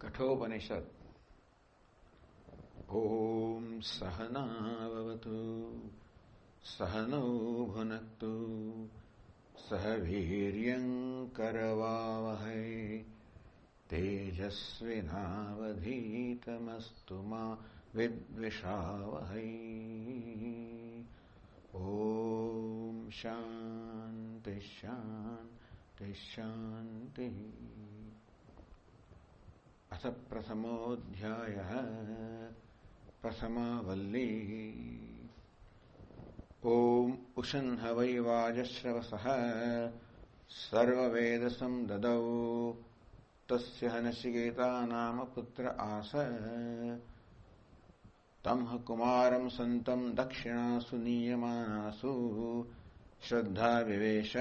कठोपनिषद। ॐ सहनावतु सहनौ भुनक्तु सह वीर्यङ्करवावहै तेजस्विनावधीतमस्तु मा विद्विषावहै। ॐ शान्तिः शान्तिः शान्तिः। अथ प्रथमोऽध्यायः प्रथमावल्ली। ॐ उशह्न वै वाजश्रवसः सर्ववेदसं ददौ। तस्य हनशिकेता नाम पुत्र आस। तं ह कुमारं सन्तं दक्षिणासु नीयमानासु। श्रद्धा विवेश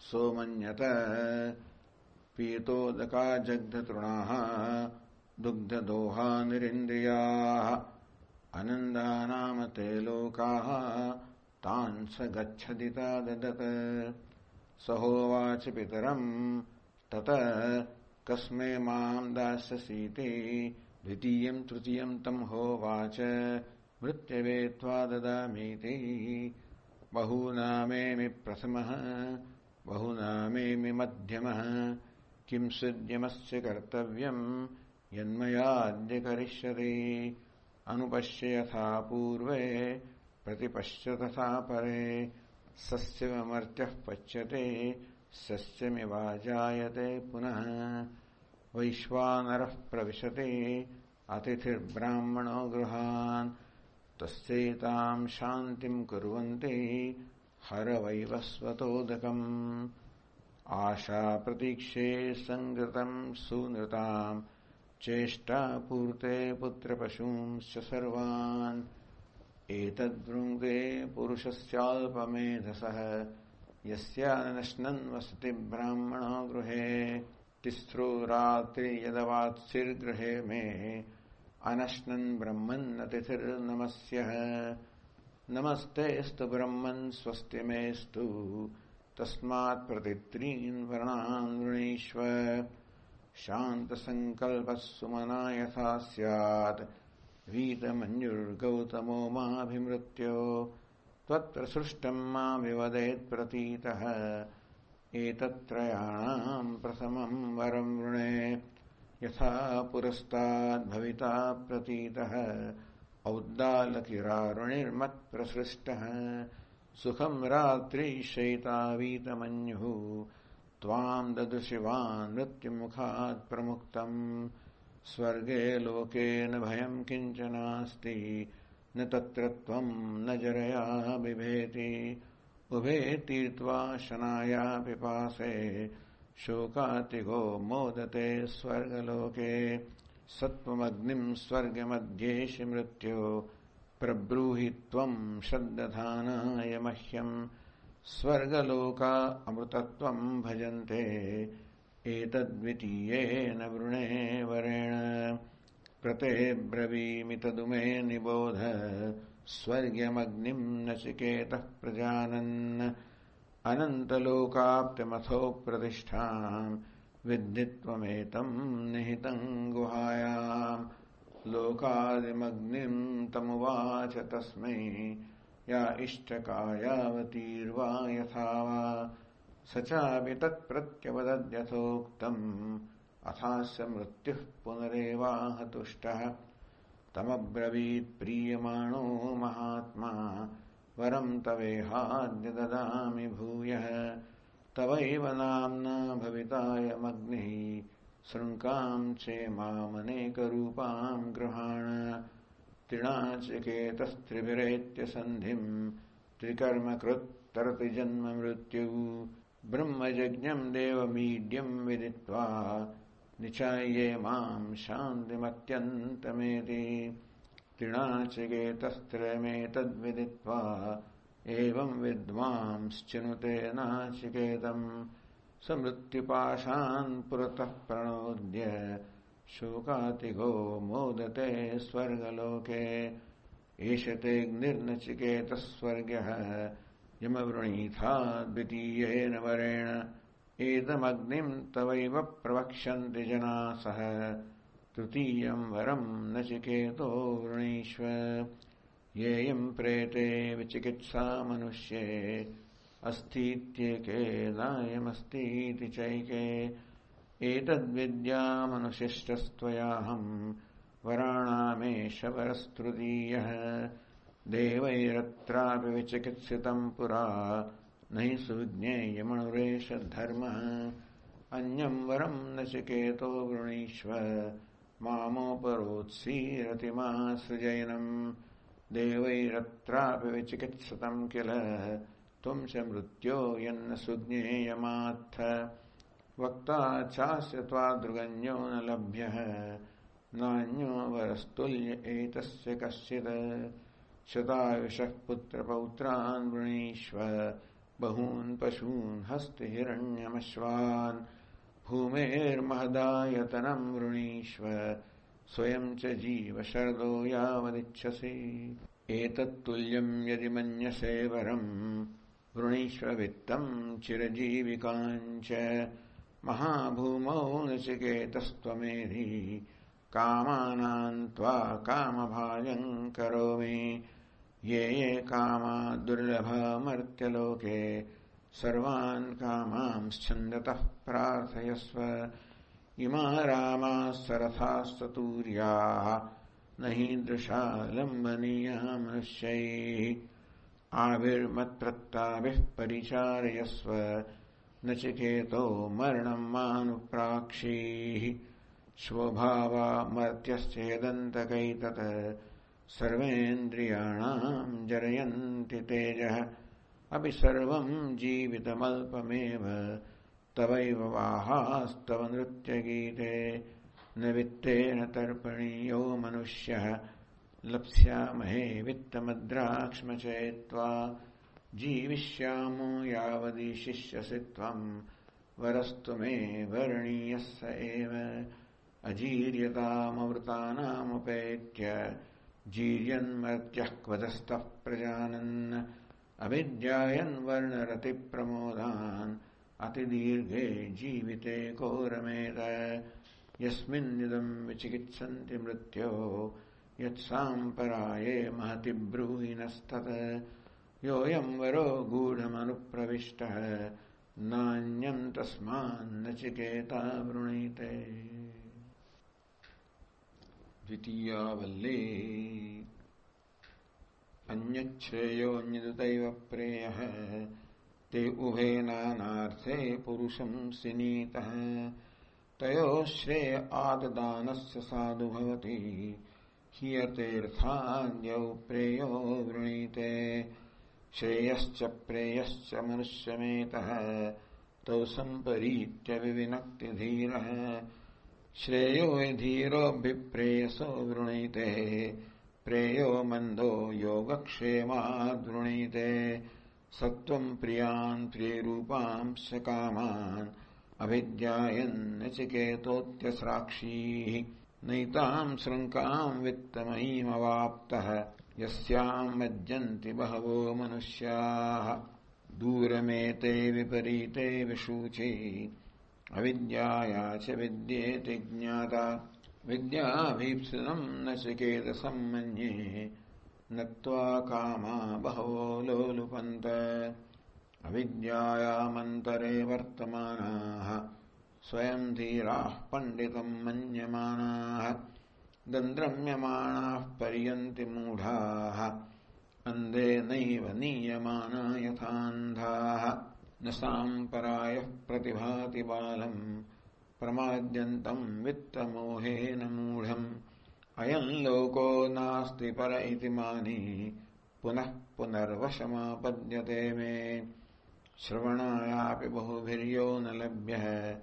सोमन्यत पीतोदका जग्धतृणाः दुग्धदोहा निरिन्द्रियाः ते लोकाः, तान् स गच्छदिता ददत् सहोवाच पितरम्, तत कस्मै माम् दास्यसीति, द्वितीयम्, तृतीयम्, तम् होवाच। मृत्यवे त्वा ददामीति। बहूनामेमि प्रथमः, बहुनामेमि मध्यमः। किं सुद्यमस्य कर्तव्यम् यन्मयाद्य करिष्यति अनुपश्य यथा पूर्वे प्रतिपश्य तथा परे। सस्यमर्त्यः पच्यते, सस्यमिवाजायते पुनः। वैश्वानरः प्रविशति, अतिथिर्ब्राह्मणो गृहान्। तस्यैताम् शान्तिम् कुर्वन्ति हरवैवस्वतोदकम् आशा प्रतीक्षे सङ्गतम् सुनृताम् चेष्टापूर्ते पुत्रपशूंश्च सर्वान्। एतद्वृङ्गे पुरुषस्याल्पमेधसः यस्यानश्नन् वसति ब्राह्मणो गृहे। तिस्रो रात्रि यदवात्सिर्गृहे मे अनश्नन् ब्रह्मन्नतिथिर्नमस्यः नमस्तेऽस्तु ब्रह्मन्, स्वस्ति मेऽस्तु। तस्मात् प्रतित्रीन् वर्णान् वृणीष्व शान्तसङ्कल्पः सुमना यथा स्यात्। वीतमञ्जुर्गौतमो माभिमृत्यो त्वत्र सृष्टम् माभिवदेत्प्रतीतः एतत्त्रयाणाम् प्रथमम् वरम् वृणे। यथा पुरस्ताद्भविता प्रतीतः। औद्दालकिरारुणिर्मत्प्रसृष्टः सुखम् रात्रिशयितावीतमन्युः त्वाम् ददृशिवान् मृत्युमुखात् प्रमुक्तम्। स्वर्गे लोके न भयम् किञ्चनास्ति न तत्र त्वम् न जरया बिभेति। उभे तीर्त्वा शनाया पिपासे शोकातिगो मोदते स्वर्गलोके। सत्त्वमग्निम् स्वर्गमध्येषि मृत्यो। प्रब्रूहि त्वम् श्रद्दधानाय मह्यम् स्वर्गलोका अमृतत्वम् भजन्ते। एतद्वितीयेन वृणे वरेण। प्रते तदुमे निबोध। स्वर्ग्यमग्निम् नचिकेतः प्रजानन्। अनन्तलोकाप्तिमथो प्रतिष्ठाम्। विद्धि त्वमेतम् निहितम् गुहायाम्। लोकादिमग्निम् तमुवाच तस्मै या इष्टकायावतीर्वा यथा वा स चापि तत्प्रत्यवदद्यथोक्तम् अथास्य मृत्युः पुनरेवाहतुष्टः। तमब्रवीत् प्रीयमाणो महात्मा। वरम् तवेहाद्य ददामि भूयः। तवैव नाम्ना भवितायमग्निः शृङ्काम् चेमामनेकरूपाम् गृहाण। त्रिणाचिकेतस्त्रिभिरेत्य सन्धिम् त्रिकर्मकृत्तरति जन्म मृत्युः ब्रह्मयज्ञम् देवमीड्यम् विदित्वा निचाये माम् शान्तिमत्यन्तमेति त्रिणाचिकेतस्त्रयमेतद्विदित्वा एवम् विद्वांश्चिनुते नाचिकेतम्। स मृत्युपाशान् पुरतः प्रणोद्य शोकातिगो मोदते स्वर्गलोके स्वर्गः यमवृणीथा द्वितीयेन वरेण, एतमग्निम् तवैव प्रवक्ष्यन्ति जना सह, तृतीयम् वरम् नचिकेतो वृणीष्व येयम् प्रेते विचिकित्सा मनुष्ये अस्तीत्येके नायमस्तीति चैके। एतद्विद्यामनुशिष्टस्त्वयाहम् वराणामेष वरस्तृतीयः देवैरत्रापि विचिकित्सितम् पुरा न हि सुविज्ञेयमणुरेष धर्मः। अन्यम् वरम् नचिकेतो वृणीष्व देवैरत्रापि विचिकित्सितम् किल त्वम् च मृत्यो यन्न सुज्ञेयमात्थ वक्ता चास्य त्वादृगन्यो न लभ्यः, नान्यो वरस्तुल्य एतस्य कश्चित्। शतायुषः पुत्रपौत्रान् वृणीष्व, बहून् पशून् हस्तिहिरण्यमश्वान् भूमेर्महदायतनम् वृणीष्व स्वयम् च जीव शरदो यावदिच्छसि। एतत्तुल्यम् यदि मन्यसे वरम् वृणीष्व वित्तम् चिरजीविकाञ्च महाभूमौ नचिकेतस्त्वमेधि कामानाम् त्वा कामभाजम् करोमि। ये ये कामा दुर्लभमर्त्यलोके सर्वान् कामांश्छन्दतः प्रार्थयस्व। इमा रामाः न हीदृशा आविर्मत्प्रत्ताभिः परिचारयस्व नचिकेतो मरणम् मानुप्राक्षीः। स्वभावा मर्त्यश्चेदन्तकैतत्। सर्वेन्द्रियाणाम् जरयन्ति तेजः। अपि सर्वम् जीवितमल्पमेव। तवैव वाहास्तव नृत्यगीते। न वित्तेन तर्पणीयो मनुष्यः। लप्स्यामहे वित्तमद्राक्ष्म चेत्त्वा जीविष्यामो यावदीशिष्यसि त्वम् वरस्तु मे वर्णीयः स एव। अजीर्यतामवृतानामुपेत्य जीर्यन्मर्त्यः क्वदस्तः प्रजानन्। अविद्यायन् वर्णरतिप्रमोदान्। अतिदीर्घे जीविते घोरमेत यस्मिन्निदम् विचिकित्सन्ति मृत्यो यत्साम्पराये महति ब्रूहिणस्तत् योऽयम् वरो गूढमनुप्रविष्टः नान्यम् तस्मान्नचिकेता वृणीते। द्वितीयावल्ली। अन्यच्छ्रेयोऽन्यदुतैव प्रेयः, ते उभे नानार्थे पुरुषम् सिनीतः। तयोः श्रेय आददानस्य साधु भवति। हीयतेऽर्थाद्यौ प्रेयो वृणीते श्रेयश्च प्रेयश्च मनुष्यमेतः, तौ सम्परीत्य विविनक्ति धीरः श्रेयो धीरोऽभिप्रेयसो वृणीते प्रेयो मन्दो योगक्षेमाद्वृणीते सत्त्वम् प्रियान् प्रियरूपांश्च कामान् अभिद्यायन्नचिकेतोऽत्यस्राक्षीः नैताम् शृङ्काम् वित्तमयीमवाप्तः यस्याम् मज्जन्ति बहवो मनुष्याः। दूरमेते विपरीते विशूची अविद्याया च विद्येति ज्ञाता। विद्याभीप्सितम् नचिकेतसम् मन्ये, नत्वा कामा बहवो लोलुपन्त। अविद्यायामन्तरे वर्तमानाः। स्वयम् धीराः पण्डितम् मन्यमानाः, दन्द्रम्यमाणाः पर्यन्ति मूढाः। अन्धेनैव नीयमाना यथान्धाः। न साम्परायः प्रतिभाति बालम् प्रमाद्यन्तम् वित्तमोहेन मूढम्। अयम् लोको नास्ति पर इति मानी, पुनः पुनर्वशमापद्यते मे। श्रवणायापि बहुभिर्यो न लभ्यः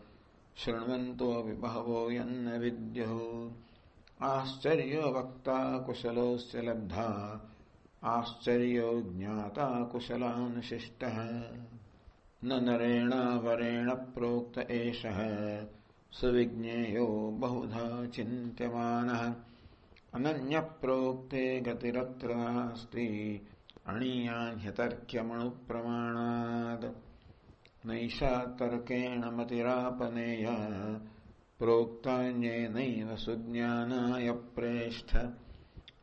शृण्वन्तोऽपि बहवो यन्न विद्युः। आश्चर्यो वक्ता कुशलोऽस्य लब्धा। आश्चर्यो ज्ञाता कुशलानुशिष्टः। न नरेण वरेण प्रोक्त एषः। सुविज्ञेयो बहुधा चिन्त्यमानः। अनन्यप्रोक्ते गतिरत्र नास्ति। अणीयान्ह्यतर्क्यमणुप्रमाणात् नैषा तर्केण मतिरापनेय प्रोक्तान्येनैव सुज्ञानाय प्रेष्ठ।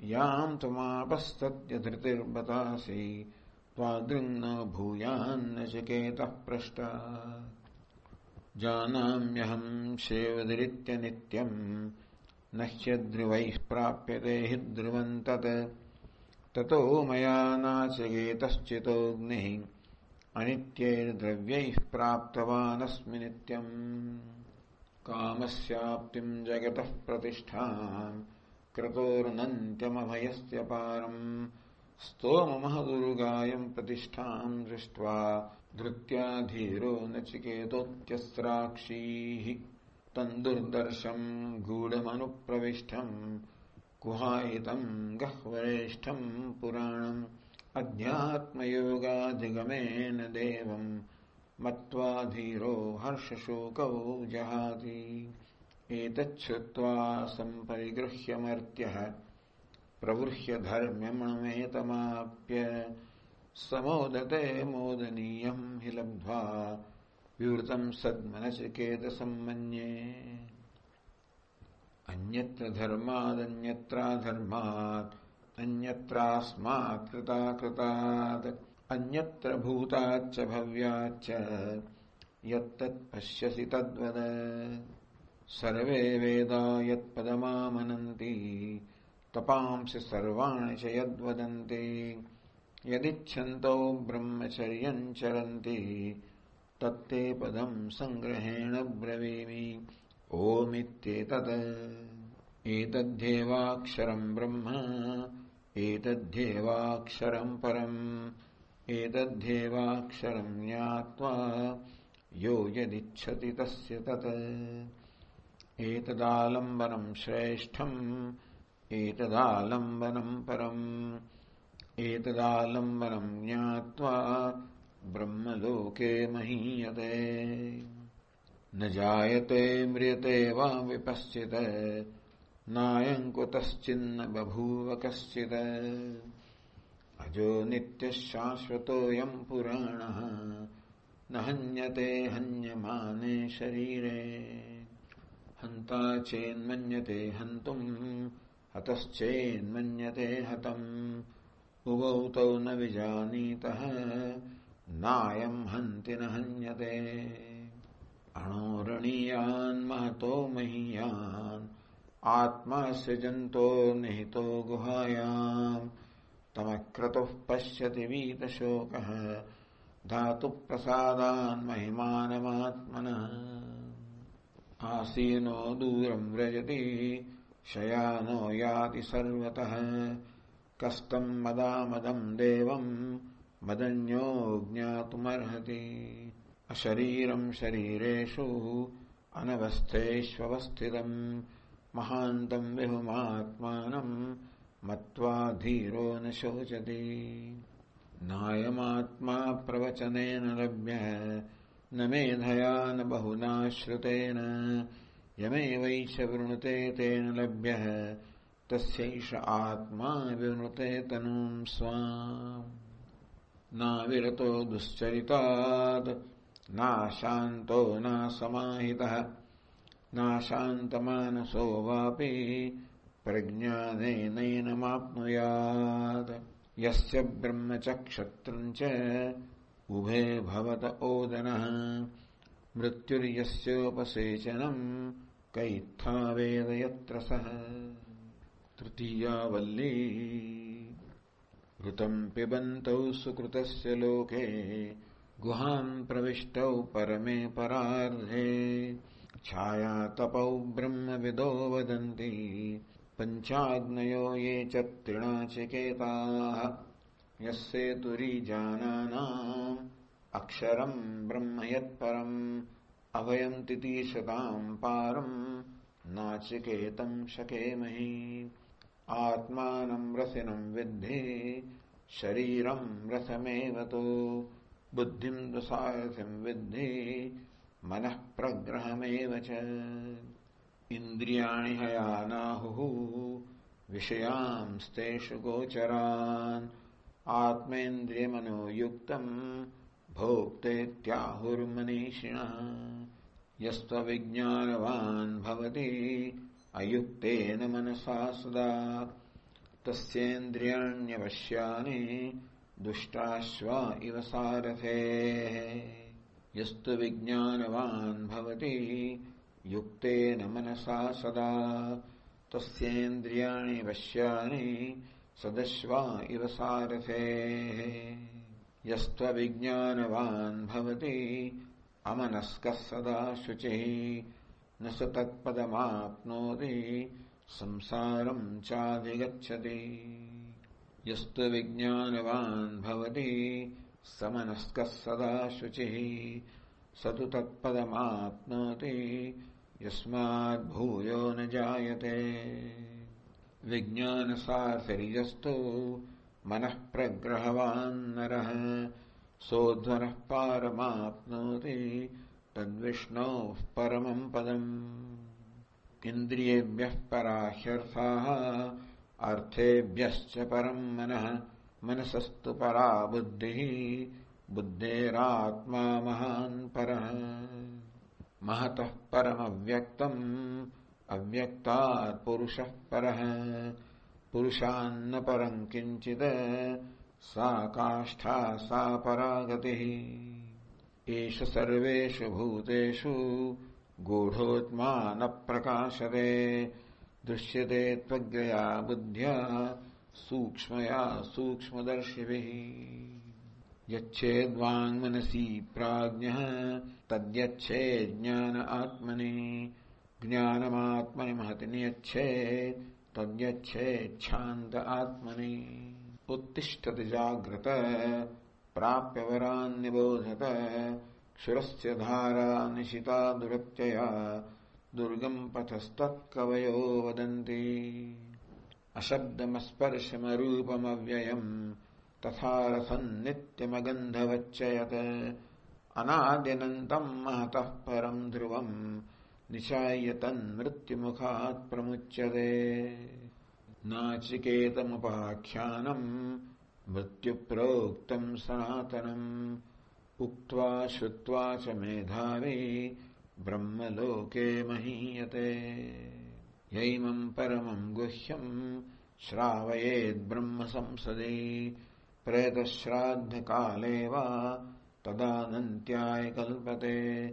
याम् त्वमापस्तद्य धृतिर्बतासि त्वादृङ्न भूयान्नचिकेतः पृष्टा जानाम्यहम् शेवदिरित्य नित्यम् न ह्यद्रिवैः प्राप्यते हि ध्रुवम् तत्। ततो मया नाचयेतश्चितोऽग्निः अनित्यैर्द्रव्यैः प्राप्तवानस्मि नित्यम्। कामस्याप्तिम् जगतः प्रतिष्ठाम्। क्रतोर्नन्त्यमभयस्य पारम्। स्तोममहदुर्गायम् प्रतिष्ठाम् दृष्ट्वा धृत्या धीरो नचिकेतोत्यस्राक्षीः तन्दुर्दर्शम् गूढमनुप्रविष्टम्। कुहायितम् गह्वरेष्ठम् पुराणम् अध्यात्मयोगाधिगमेन देवम् मत्वा धीरो हर्षशोकौ जहाति। एतच्छ्रुत्वा सम्परिगृह्यमर्त्यः। प्रवृह्य धर्म्यमणमेतमाप्य समोदते मोदनीयम् हि लब्ध्वा विवृतम् सद्मनचिकेतसम्मन्ये अन्यत्र धर्मादन्यत्राधर्मात् अन्यत्रास्मात् अन्यत्र भूताच्च भव्याच्च, यत्तत् पश्यसि तद्वद। सर्वे वेदा यत्पदमामनन्ति, तपांसि सर्वाणि च यद्वदन्ति। यदिच्छन्तो ब्रह्मचर्यम् चरन्ति, तत्ते पदम् सङ्ग्रहेण ब्रवीमि। ओमित्येतत्। एतद्धेवाक्षरम् ब्रह्म एतद्धेवाक्षरम् परम्। एतद्धेवाक्षरम् ज्ञात्वा यो यदिच्छति तस्य तत्। एतदालम्बनम् श्रेष्ठम् एतदालम्बनम् परम्। एतदालम्बनम् ज्ञात्वा ब्रह्मलोके महीयते। न जायते म्रियते वा विपश्चित् नायम् कुतश्चिन्न बभूव कश्चित् अजो नित्यः शाश्वतोऽयम् पुराणः। न हन्यते हन्यमाने शरीरे। हन्ता चेन्मन्यते हन्तुम् हतश्चेन्मन्यते हतम्। उभौ तौ न विजानीतः नायम् हन्ति न हन्यते। अणोरणीयान् महतो महीयान्। आत्मा सृजन्तो निहितो गुहायाम् तमक्रतुः पश्यति वीतशोकः धातुप्रसादान् महिमानमात्मनः। आसीनो दूरम् व्रजति, शयानो याति सर्वतः। कष्टम् मदामदम् देवम् मदन्यो ज्ञातुमर्हति। अशरीरम् शरीरेषु अनवस्थेष्वस्थितम् महान्तम् विहुमात्मानम् मत्वा धीरो न शोचति। नायमात्मा प्रवचनेन लभ्य न मेधया न बहुना श्रुतेन यमेवैष वृणुते तेन लभ्यः, तस्यैष आत्मा विवृते तनूम् स्वाम्। नाविरतो दुश्चरितात् नाशान्तो नासमाहितः नाशान्तमानसो वापि प्रज्ञानेनैनमाप्नुयात्। यस्य ब्रह्मचक्षत्रम् च उभे भवत ओदनः। मृत्युर्यस्योपसेचनम् कैत्था वेद यत्र सः। तृतीया वल्ली ऋतम् पिबन्तौ सुकृतस्य लोके गुहाम् प्रविष्टौ परमे परार्धे छायातपौ ब्रह्मविदो वदन्ति। पञ्चाग्नयो ये च त्रिणाचिकेताः। यस्येतुरीजानानाम् अक्षरम् ब्रह्म यत्परम्। अभयम् तितीशताम् पारम्। नाचिकेतम् शकेमहि। आत्मानम् रसिनम् विद्धि। शरीरम् रसमेव तु। बुद्धिम् दुसारथिम् विद्धि मनः प्रग्रहमेव च। हयानाहुः विषयांस्तेषु गोचरान्। आत्मेन्द्रियमनोयुक्तम् भोक्तेत्याहुर्मनीषिणः यस्त्वविज्ञानवान् भवति, अयुक्तेन मनसा सदा तस्येन्द्रियाण्यवश्यानि दुष्टाश्वा इव सारथेः। यस्तु विज्ञानवान् भवति युक्तेन मनसा सदा। तस्येन्द्रियाणि वश्यानि सदश्वा इव सारथेः। यस्त्वविज्ञानवान् भवति अमनस्कः सदा शुचिः। न स तत्पदमाप्नोति संसारम् चाधिगच्छति। यस्तु विज्ञानवान् भवति समनस्कः सदा शुचिः स तु तत्पदमाप्नोति यस्माद्भूयो न जायते। विज्ञानसार्थरिजस्तु मनः प्रग्रहवान् नरः सोध्वरः पारमाप्नोति, तद्विष्णोः परमम् पदम्। इन्द्रियेभ्यः पराह्यर्थाः, अर्थेभ्यश्च परम् मनः मनसस्तु परा बुद्धिः बुद्धेरात्मा महान् परः। महतः परमव्यक्तम् अव्यक्तात् पुरुषः परः। पुरुषान्न परम् किञ्चित् सा काष्ठा सा परागतिः। एष सर्वेषु भूतेषु गूढोत्मा न प्रकाशते। दृश्यते त्वग्रया बुद्ध्या सूक्ष्मया सूक्ष्मदर्शिभिः। यच्छेद्वाङ्मनसि प्राज्ञः, तद्यच्छेज्ञान आत्मनि। ज्ञानमात्मनि महति नियच्छेत् तद्यच्छेच्छान्त आत्मनि। उत्तिष्ठति जाग्रत, प्राप्य वरान्निबोधत क्षुरस्य धारा निशिता दुरत्यया दुर्गम् पथस्तत्कवयो वदन्ति। अशब्दमस्पर्शमरूपमव्ययम् तथा रसम् नित्यमगन्धवच्च यत् अनाद्यनन्तम् महतः परम् ध्रुवम् निशाय्य तन्मृत्युमुखात् प्रमुच्यते। नाचिकेतमुपाख्यानम् मृत्युप्रोक्तम् सनातनम्। उक्त्वा श्रुत्वा च मेधावी ब्रह्मलोके महीयते। यैमम् परमम् गुह्यम् श्रावयेद्ब्रह्म संसदि प्रेतश्राद्धकाले वा तदानन्त्याय कल्पते,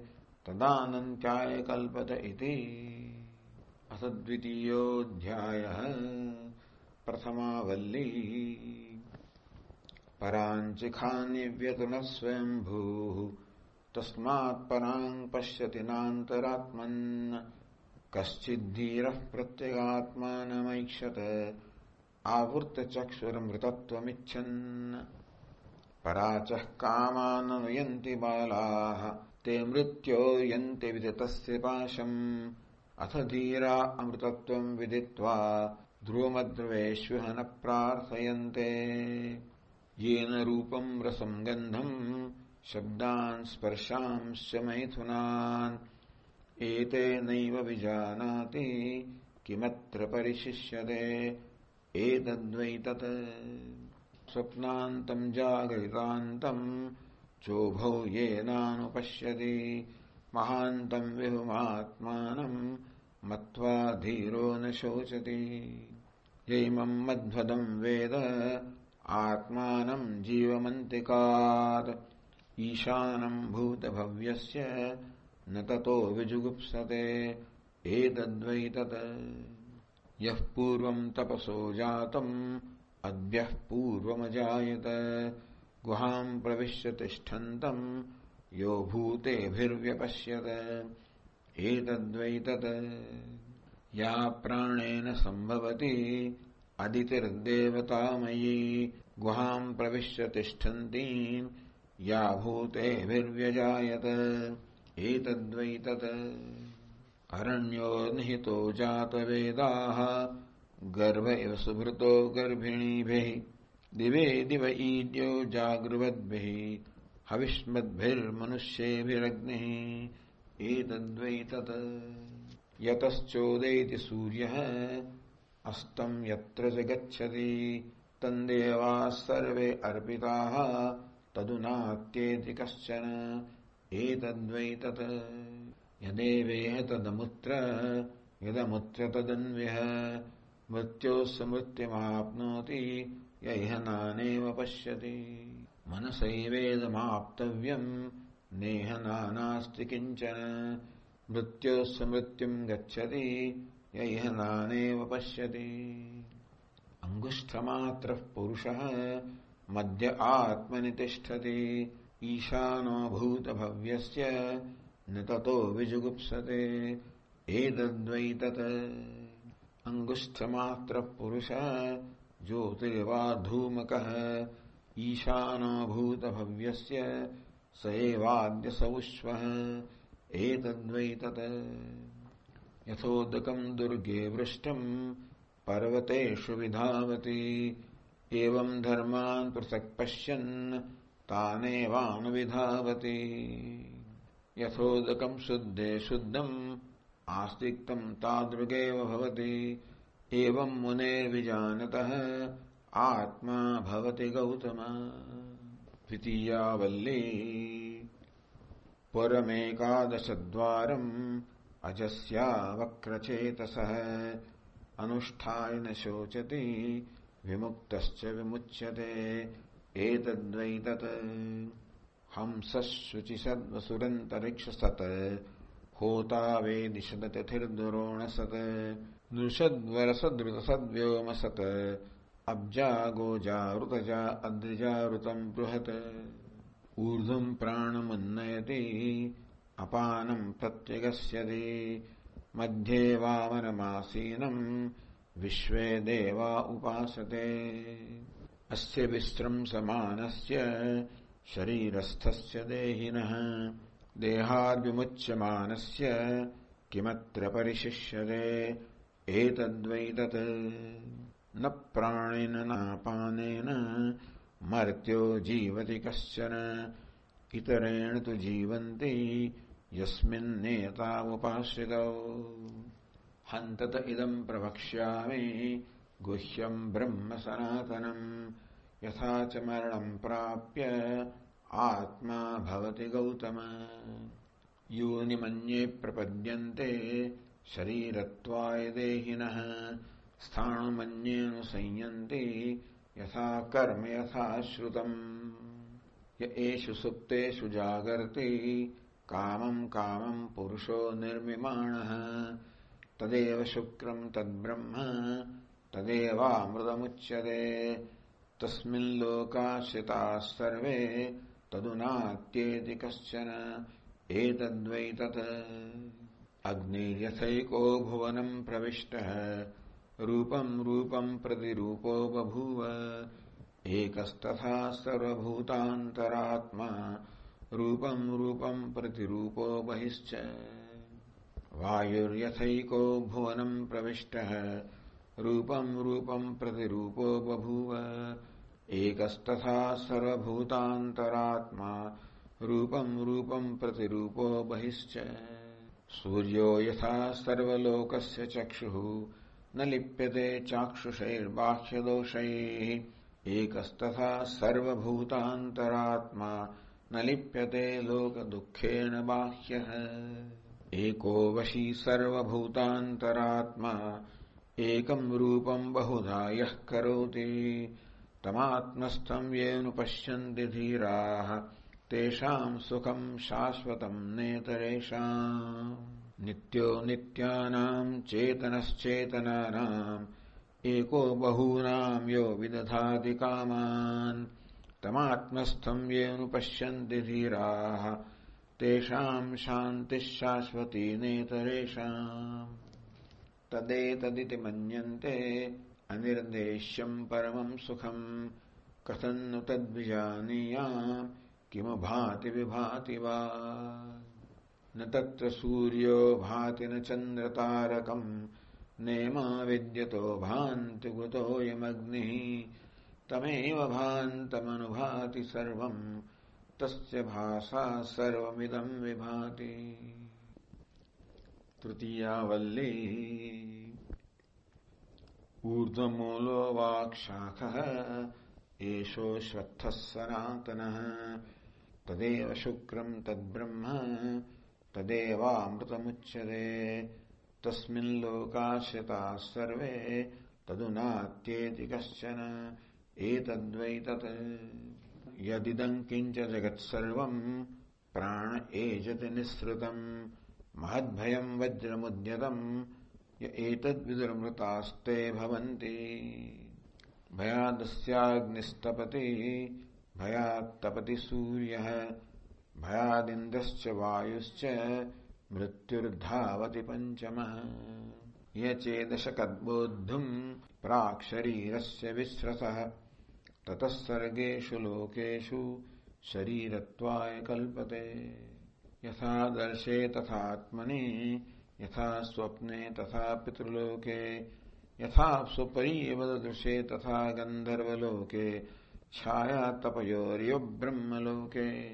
तदानन्त्याय कल्पत इति। अथ द्वितीयोऽध्यायः प्रथमावल्ली पराञ्चिखान्यव्यतुनः स्वयम्भूः, तस्मात् पराम् पश्यति नान्तरात्मन्। कश्चिद्धीरः प्रत्यगात्मानमैक्षत आवृत्तचक्षुरमृतत्वमिच्छन् पराचः कामाननुयन्ति बालाः ते मृत्यो यन्ति विदितस्य पाशम्। अथ धीरा अमृतत्वम् विदित्वा ध्रुवमध्रुवेष्विह न प्रार्थयन्ते। येन रूपम् रसम् गन्धम् शब्दान् स्पर्शांश्च मैथुनान् एतेनैव विजानाति किमत्र परिशिष्यते? एतद्वै स्वप्नान्तम् जागरितान्तम् चोभौ येनानुपश्यति। महान्तम् विहुमात्मानम् मत्वा धीरो न शोचति। यैमम् मध्वदम् वेद आत्मानम् जीवमन्तिकात्। ईशानम् भूतभव्यस्य न ततो विजुगुप्सते एतद्वै तत् यः पूर्वम् तपसो जातम् अद्यः पूर्वमजायत। गुहाम् प्रविश्य तिष्ठन्तम् यो भूतेभिर्व्यपश्यत। एतद्वै तत् या प्राणेन सम्भवति अदितिर्देवतामयी गुहाम् प्रविश्य तिष्ठन्तीम् या भूतेभिर्व्यजायत एतद्वै तत् अरण्यो निहितो जातवेदाः गर्भ इव सुभृतो गर्भिणीभिः। दिवे दिव ईद्यो जागृवद्भिः। हविष्मद्भिर्मनुष्येभिरग्निः। एतद्वै तत् यतश्चोदेति सूर्यः। अस्तम् यत्र च गच्छति। तन्देवाः सर्वे अर्पिताः। तदुनात्येति कश्चन। एतद्वै तत् यदेवेह तदमुत्र यदमुत्र तदन्व्यः मृत्योः मृत्युमाप्नोति य इह नानेव पश्यति। मनसैवेदमाप्तव्यम् नेह नानास्ति किञ्चन। मृत्योः मृत्युम् गच्छति य इह नानेव पश्यति। अङ्गुष्ठमात्रः पुरुषः मध्य आत्मनि तिष्ठति ईशानो भूतभव्यस्य न ततो विजुगुप्सते। एतद्वै तत् अङ्गुष्ठमात्रः पुरुषः ज्योतिर्वा धूमकः ईशानो भूतभव्यस्य स एवाद्य स विश्वः एतद्वै यथोदकम् दुर्गे वृष्टम् पर्वतेषु विधावति। एवम् धर्मान् पृथक् पश्यन् तानेवानुविधावति यथोदकम् शुद्धे शुद्धम् आस्तिक्तम् तादृगेव भवति। एवम् मुनेर्विजानतः आत्मा भवति गौतम। द्वितीया वल्ली पुरमेकादशद्वारम् अजस्या वक्रचेतसः अनुष्ठाय न शोचति, विमुक्तश्च विमुच्यते। एतद्वै तत् हंसः शुचिसद्वसुरन्तरिक्षसत् होता वेदिशदतिथिर्दुरोणसत् नृषद्वरसद्रुतसद्व्योमसत् अब्जा गोजारुतजा अद्रिजारुतम् बृहत्। ऊर्ध्वम् प्राणमुन्नयति अपानम् प्रत्यगस्यति। मध्ये वामनमासीनम् विश्वे देवा उपासते। अस्य विस्रंसमानस्य शरीरस्थस्य देहिनः। देहाद्विमुच्यमानस्य किमत्र परिशिष्यते? एतद्वै न प्राणेन नापानेन मर्त्यो जीवति कश्चन। इतरेण तु जीवन्ति यस्मिन्नेतावुपाश्रितौ हन्तत इदम् प्रवक्ष्यामि। गुह्यम् ब्रह्म सनातनम् यथा च मरणम् प्राप्य आत्मा भवति गौतम। यूनिमन्ये प्रपद्यन्ते शरीरत्वाय देहिनः स्थाणुमन्येऽनुसंयन्ति यथा कर्म यथा श्रुतम् य एषु सुप्तेषु जागर्ति कामम् कामम् पुरुषो निर्मिमाणः तदेव शुक्रम् तद्ब्रह्म तदेवामृतमुच्यते तस्मिल्लोकाश्रिताः सर्वे तदुनात्येति कश्चन एतद्वै तत् अग्निर्यथैको भुवनम् प्रविष्टः। रूपम् रूपम् प्रतिरूपो बभूव एकस्तथा सर्वभूतान्तरात्मा। रूपम् रूपम् प्रतिरूपो बहिश्च वायुर्यथैको भुवनम् प्रविष्टः। रूपम् रूपम् प्रतिरूपो बभूव एकस्तथा सर्वभूतान्तरात्मा रूपम् रूपम् प्रतिरूपो बहिश्च। सूर्यो यथा सर्वलोकस्य चक्षुः, न लिप्यते चाक्षुषैर्बाह्यदोषैः। एकस्तथा सर्वभूतान्तरात्मा, न लिप्यते लोकदुःखेन बाह्यः। एको वशी सर्वभूतान्तरात्मा एकम् रूपम् बहुधा यः करोति। तमात्मस्थम् येऽनुपश्यन्ति धीराः। तेषाम् सुखम् शाश्वतम् नेतरेषाम्। नित्यो नित्यानाम् चेतनश्चेतनानाम्। एको बहूनाम् यो विदधाति कामान्। तमात्मस्थम् येऽनुपश्यन्ति धीराः। तेषाम् शान्तिः शाश्वती नेतरेषाम्। तदेतदिति मन्यन्ते अनिर्देश्यम् परमम् सुखम् कथम् नु तद्विजानीयाम् किमु भाति विभाति वा? न तत्र सूर्यो भाति न चन्द्रतारकम् नेमा विद्यतो भान्ति कुतोऽयमग्निः तमेव भान्तमनुभाति सर्वम् तस्य भासा सर्वमिदम् विभाति। तृतीया वल्ली ऊर्ध्वमूलो वाक्शाखः एषोऽश्वत्थः सनातनः। तदेव शुक्रम् तद्ब्रह्म तदेवामृतमुच्यते। तस्मिल्लोकाश्रिताः सर्वे तदुनात्येति कश्चन एतद्वै तत् यदिदम् किञ्च जगत्सर्वम् प्राण एजति निःसृतम् महद्भयम् वज्रमुद्यतम् य एतद्विदुर्मृतास्ते भवन्ति। भयादस्याग्निस्तपति, भयात्तपति सूर्यः, भयादिन्द्रश्च वायुश्च, मृत्युर्धावति पञ्चमः। य चेदशकद्बोद्धुम् प्राक्शरीरस्य विस्रसः ततः सर्गेषु लोकेषु शरीरत्वाय कल्पते। यथा दर्शे तथात्मनि, यथा स्वप्ने तथा पितृलोके, यथा स्वपरीव दृशे तथा गन्धर्वलोके छायातपयोर्यो ब्रह्मलोके।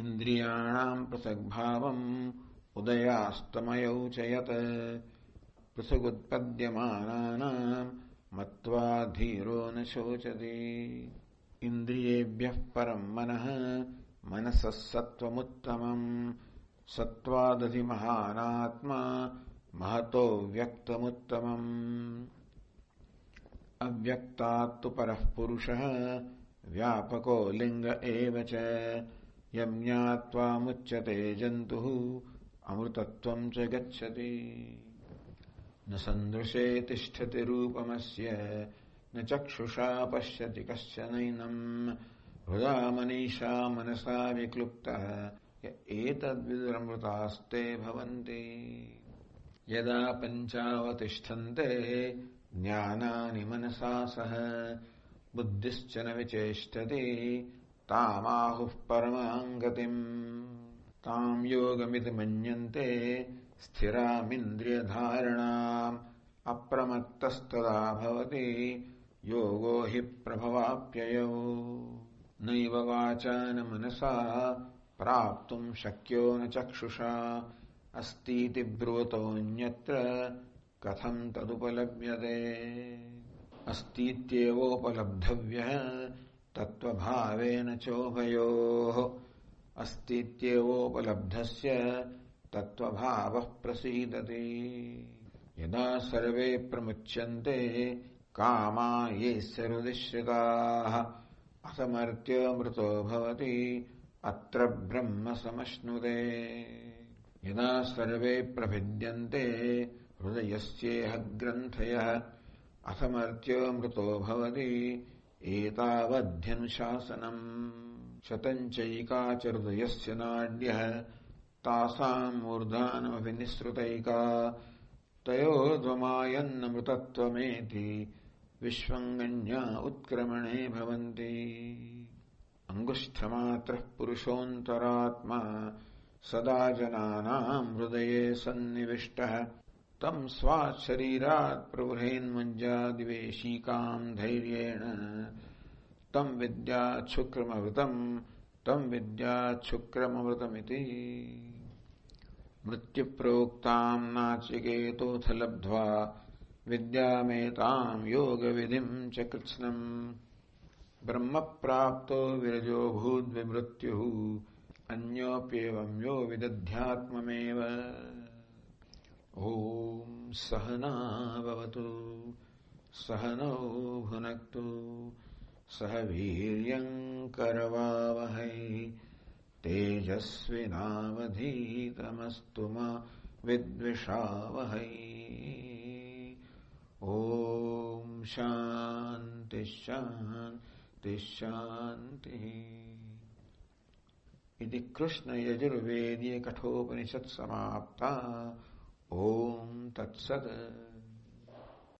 इन्द्रियाणाम् पृथग्भावम् उदयास्तमयौ च यत् पृथगुत्पद्यमानानाम् मत्वा धीरो न शोचति। इन्द्रियेभ्यः परम् मनः मनसः सत्त्वमुत्तमम्। सत्त्वादधिमहानात्मा महतो व्यक्तमुत्तमम्। अव्यक्तात्तु परः पुरुषः, व्यापको लिङ्ग एव च। यम् ज्ञात्वामुच्यते जन्तुः अमृतत्वम् च गच्छति। न सन्दृशे तिष्ठति रूपमस्य, न चक्षुषा पश्यति कश्चनैनम् हृदा मनीषा मनसा विक्लुप्तः। य एतद्विदुरमृतास्ते भवन्ति। यदा पञ्चावतिष्ठन्ते ज्ञानानि मनसा सह। बुद्धिश्च न विचेष्टति। तामाहुः परमाम् गतिम् ताम् योगमिति मन्यन्ते स्थिरामिन्द्रियधारणाम्। अप्रमत्तस्तदा भवति। योगो हि प्रभवाप्ययौ नैव वाचा न मनसा प्राप्तुम् शक्यो न चक्षुषा। अस्तीति ब्रुवतोऽन्यत्र कथम् तदुपलभ्यते? अस्तीत्येवोपलब्धव्यः तत्त्वभावेन चोभयोः। अस्तीत्येवोपलब्धस्य तत्त्वभावः प्रसीदति। यदा सर्वे प्रमुच्यन्ते कामा ये हृदिश्रिताः असमर्त्यमृतो भवति, अत्र ब्रह्म समश्नुते। यदा सर्वे प्रभिद्यन्ते, हृदयस्येह ग्रन्थयः असमर्त्यमृतो भवति, एतावध्यनुशासनम्। शतम् चैका च हृदयस्य नाड्यः, तासाम् मूर्धानमपि निःसृतैका तयोर्ध्वमायन्नमृतत्वमेति विश्वङ्गण्या उत्क्रमणे भवन्ति। अङ्गुष्ठमात्रः पुरुषोऽन्तरात्मा सदा जनानाम् हृदये सन्निविष्टः। तम् स्वाशरीरात् प्रवृहेन्मुञ्जादिवेशीकाम् धैर्येण। तम् विद्याच्छुक्रमवृतम् तम् विद्याच्छुक्रमवृतमिति। मृत्युप्रोक्ताम् नाचिकेतोऽथ लब्ध्वा विद्यामेताम् योगविधिम् च कृत्स्नम् ब्रह्मप्राप्तो विरजो भूद्विमृत्युः अन्योऽप्येवम् यो विदध्यात्ममेव। ॐ सहना भवतु, सहनौ भुनक्तु, सह वीर्यङ्करवावहै तेजस्विनावधीतमस्तु मा विद्विषावहै। ॐ कृष्ण यजुर्वेदीय कृष्णयजुर्वेदीय कठोपनिषत्समाप्ता ओम तत्सत्